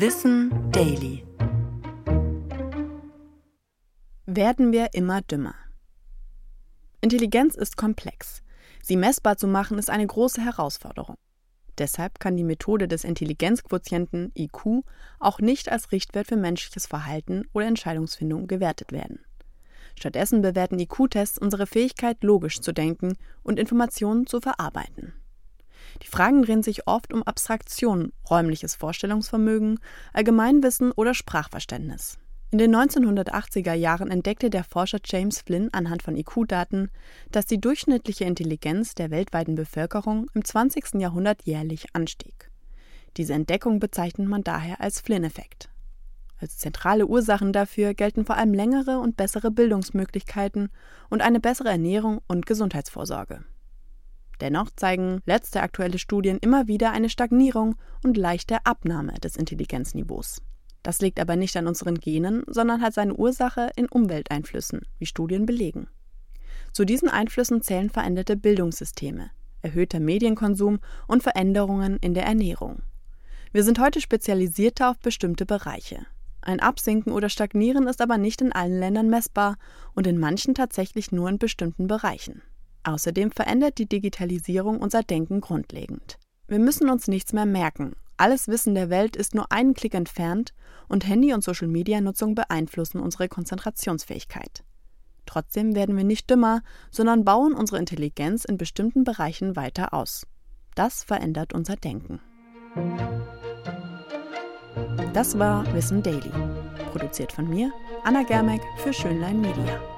Wissen Daily. Werden wir immer dümmer? Intelligenz ist komplex. Sie messbar zu machen ist eine große Herausforderung. Deshalb kann die Methode des Intelligenzquotienten IQ auch nicht als Richtwert für menschliches Verhalten oder Entscheidungsfindung gewertet werden. Stattdessen bewerten IQ-Tests unsere Fähigkeit, logisch zu denken und Informationen zu verarbeiten. Die Fragen drehen sich oft um Abstraktion, räumliches Vorstellungsvermögen, Allgemeinwissen oder Sprachverständnis. In den 1980er Jahren entdeckte der Forscher James Flynn anhand von IQ-Daten, dass die durchschnittliche Intelligenz der weltweiten Bevölkerung im 20. Jahrhundert jährlich anstieg. Diese Entdeckung bezeichnet man daher als Flynn-Effekt. Als zentrale Ursachen dafür gelten vor allem längere und bessere Bildungsmöglichkeiten und eine bessere Ernährung und Gesundheitsvorsorge. Dennoch zeigen letzte aktuelle Studien immer wieder eine Stagnierung und leichte Abnahme des Intelligenzniveaus. Das liegt aber nicht an unseren Genen, sondern hat seine Ursache in Umwelteinflüssen, wie Studien belegen. Zu diesen Einflüssen zählen veränderte Bildungssysteme, erhöhter Medienkonsum und Veränderungen in der Ernährung. Wir sind heute spezialisierter auf bestimmte Bereiche. Ein Absinken oder Stagnieren ist aber nicht in allen Ländern messbar und in manchen tatsächlich nur in bestimmten Bereichen. Außerdem verändert die Digitalisierung unser Denken grundlegend. Wir müssen uns nichts mehr merken. Alles Wissen der Welt ist nur einen Klick entfernt und Handy- und Social-Media-Nutzung beeinflussen unsere Konzentrationsfähigkeit. Trotzdem werden wir nicht dümmer, sondern bauen unsere Intelligenz in bestimmten Bereichen weiter aus. Das verändert unser Denken. Das war Wissen Daily, produziert von mir, Anna Germeck für Schönlein Media.